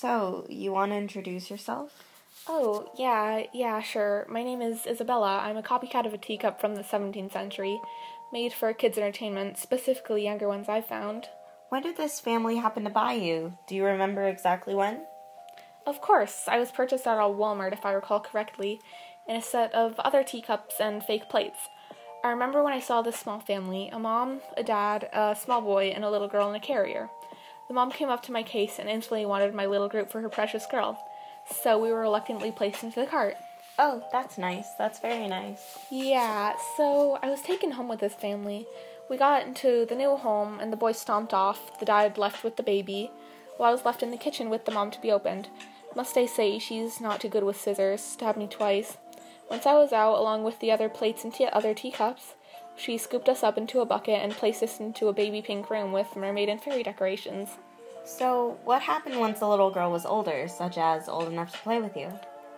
So, you want to introduce yourself? Oh, yeah, yeah, sure. My name is Isabella. I'm a copycat of a teacup from the 17th century, made for kids' entertainment, specifically younger ones I've found. When did this family happen to buy you? Do you remember exactly when? Of course, I was purchased at a Walmart, if I recall correctly, in a set of other teacups and fake plates. I remember when I saw this small family a mom, a dad, a small boy, and a little girl in a carrier. The mom came up to my case and instantly wanted my little group for her precious girl, so we were reluctantly placed into the cart. Oh, that's nice. That's very nice. Yeah, so I was taken home with this family. We got into the new home, and the boy stomped off. The dad left with the baby, while I was left in the kitchen with the mom to be opened. Must I say, she's not too good with scissors, stabbed me twice. Once I was out, along with the other plates and tea- other teacups, she scooped us up into a bucket and placed us into a baby pink room with mermaid and fairy decorations. So, what happened once the little girl was older, such as old enough to play with you?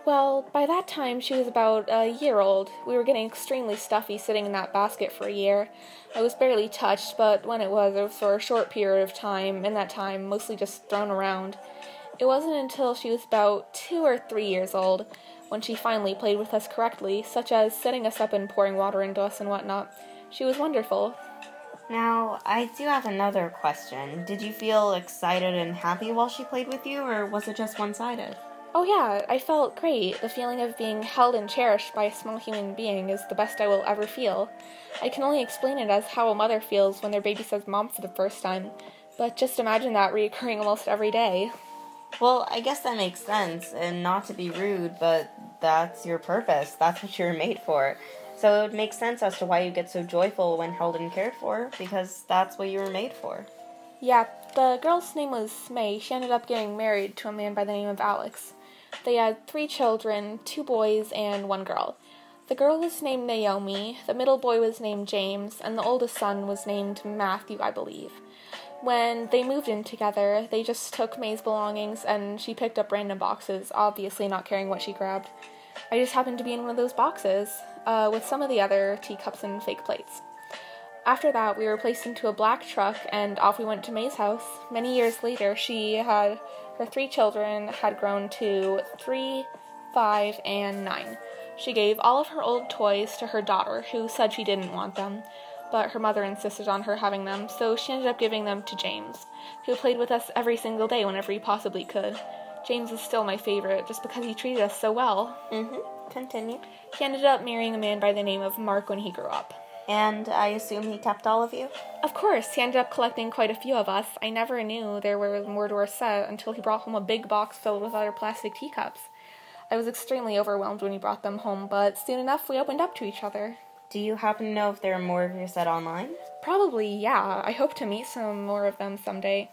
Well, by that time she was about a year old. We were getting extremely stuffy sitting in that basket for a year. I was barely touched, but when it was, it was for a short period of time, and that time mostly just thrown around. It wasn't until she was about two or three years old when she finally played with us correctly, such as setting us up and pouring water into us and whatnot. She was wonderful. Now, I do have another question. Did you feel excited and happy while she played with you, or was it just one sided? Oh, yeah, I felt great. The feeling of being held and cherished by a small human being is the best I will ever feel. I can only explain it as how a mother feels when their baby says mom for the first time, but just imagine that reoccurring almost every day. Well, I guess that makes sense, and not to be rude, but that's your purpose. That's what you're made for. So it makes sense as to why you get so joyful when held and cared for, because that's what you were made for. Yeah, the girl's name was May. She ended up getting married to a man by the name of Alex. They had three children two boys and one girl. The girl was named Naomi, the middle boy was named James, and the oldest son was named Matthew, I believe. When they moved in together, they just took May's belongings and she picked up random boxes, obviously not caring what she grabbed. I just happened to be in one of those boxes, uh, with some of the other teacups and fake plates. After that, we were placed into a black truck and off we went to May's house. Many years later, she had her three children had grown to three, five, and nine. She gave all of her old toys to her daughter, who said she didn't want them, but her mother insisted on her having them, so she ended up giving them to James, who played with us every single day whenever he possibly could. James is still my favorite just because he treated us so well. Mm-hmm. Continue. He ended up marrying a man by the name of Mark when he grew up. And I assume he kept all of you? Of course, he ended up collecting quite a few of us. I never knew there were more to our set until he brought home a big box filled with other plastic teacups. I was extremely overwhelmed when he brought them home, but soon enough we opened up to each other. Do you happen to know if there are more of your set online? Probably, yeah. I hope to meet some more of them someday.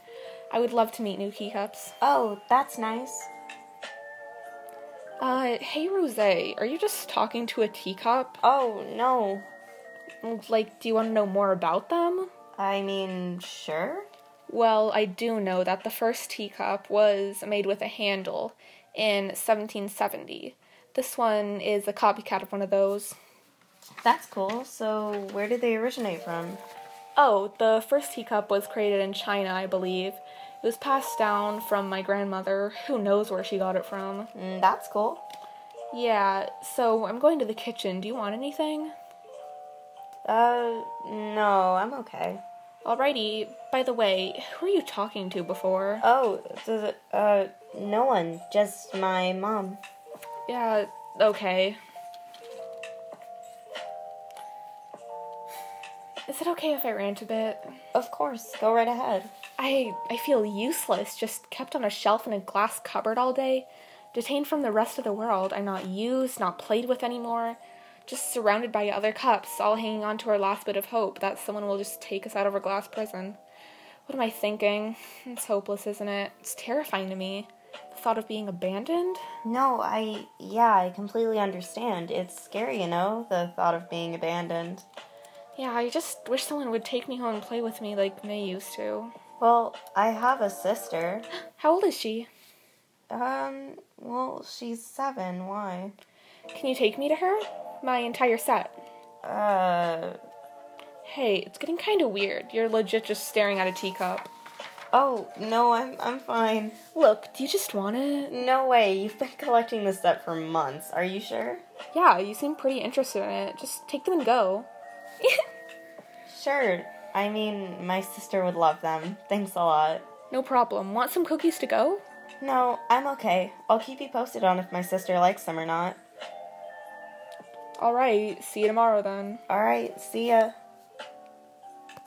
I would love to meet new teacups. Oh, that's nice. Uh, hey Rose, are you just talking to a teacup? Oh, no. Like, do you want to know more about them? I mean, sure. Well, I do know that the first teacup was made with a handle in 1770. This one is a copycat of one of those. That's cool. So, where did they originate from? Oh, the first teacup was created in China, I believe. It was passed down from my grandmother. Who knows where she got it from? Mm, that's cool. Yeah, so I'm going to the kitchen. Do you want anything? Uh, no, I'm okay. Alrighty. By the way, who are you talking to before? Oh, th- uh, no one. Just my mom. Yeah, okay. Is it okay if I rant a bit? Of course, go right ahead. I I feel useless, just kept on a shelf in a glass cupboard all day, detained from the rest of the world. I'm not used, not played with anymore, just surrounded by other cups, all hanging on to our last bit of hope that someone will just take us out of our glass prison. What am I thinking? It's hopeless, isn't it? It's terrifying to me. Thought of being abandoned? No, I. Yeah, I completely understand. It's scary, you know, the thought of being abandoned. Yeah, I just wish someone would take me home and play with me like May used to. Well, I have a sister. How old is she? Um, well, she's seven. Why? Can you take me to her? My entire set. Uh, Hey, it's getting kind of weird. You're legit just staring at a teacup. Oh, no, I'm I'm fine. Look, do you just want it? No way. You've been collecting this set for months. Are you sure? Yeah, you seem pretty interested in it. Just take them and go. Sure. I mean, my sister would love them. Thanks a lot. no problem. Want some cookies to go? No, I'm okay. I'll keep you posted on if my sister likes them or not. Alright, see you tomorrow then. Alright, see ya.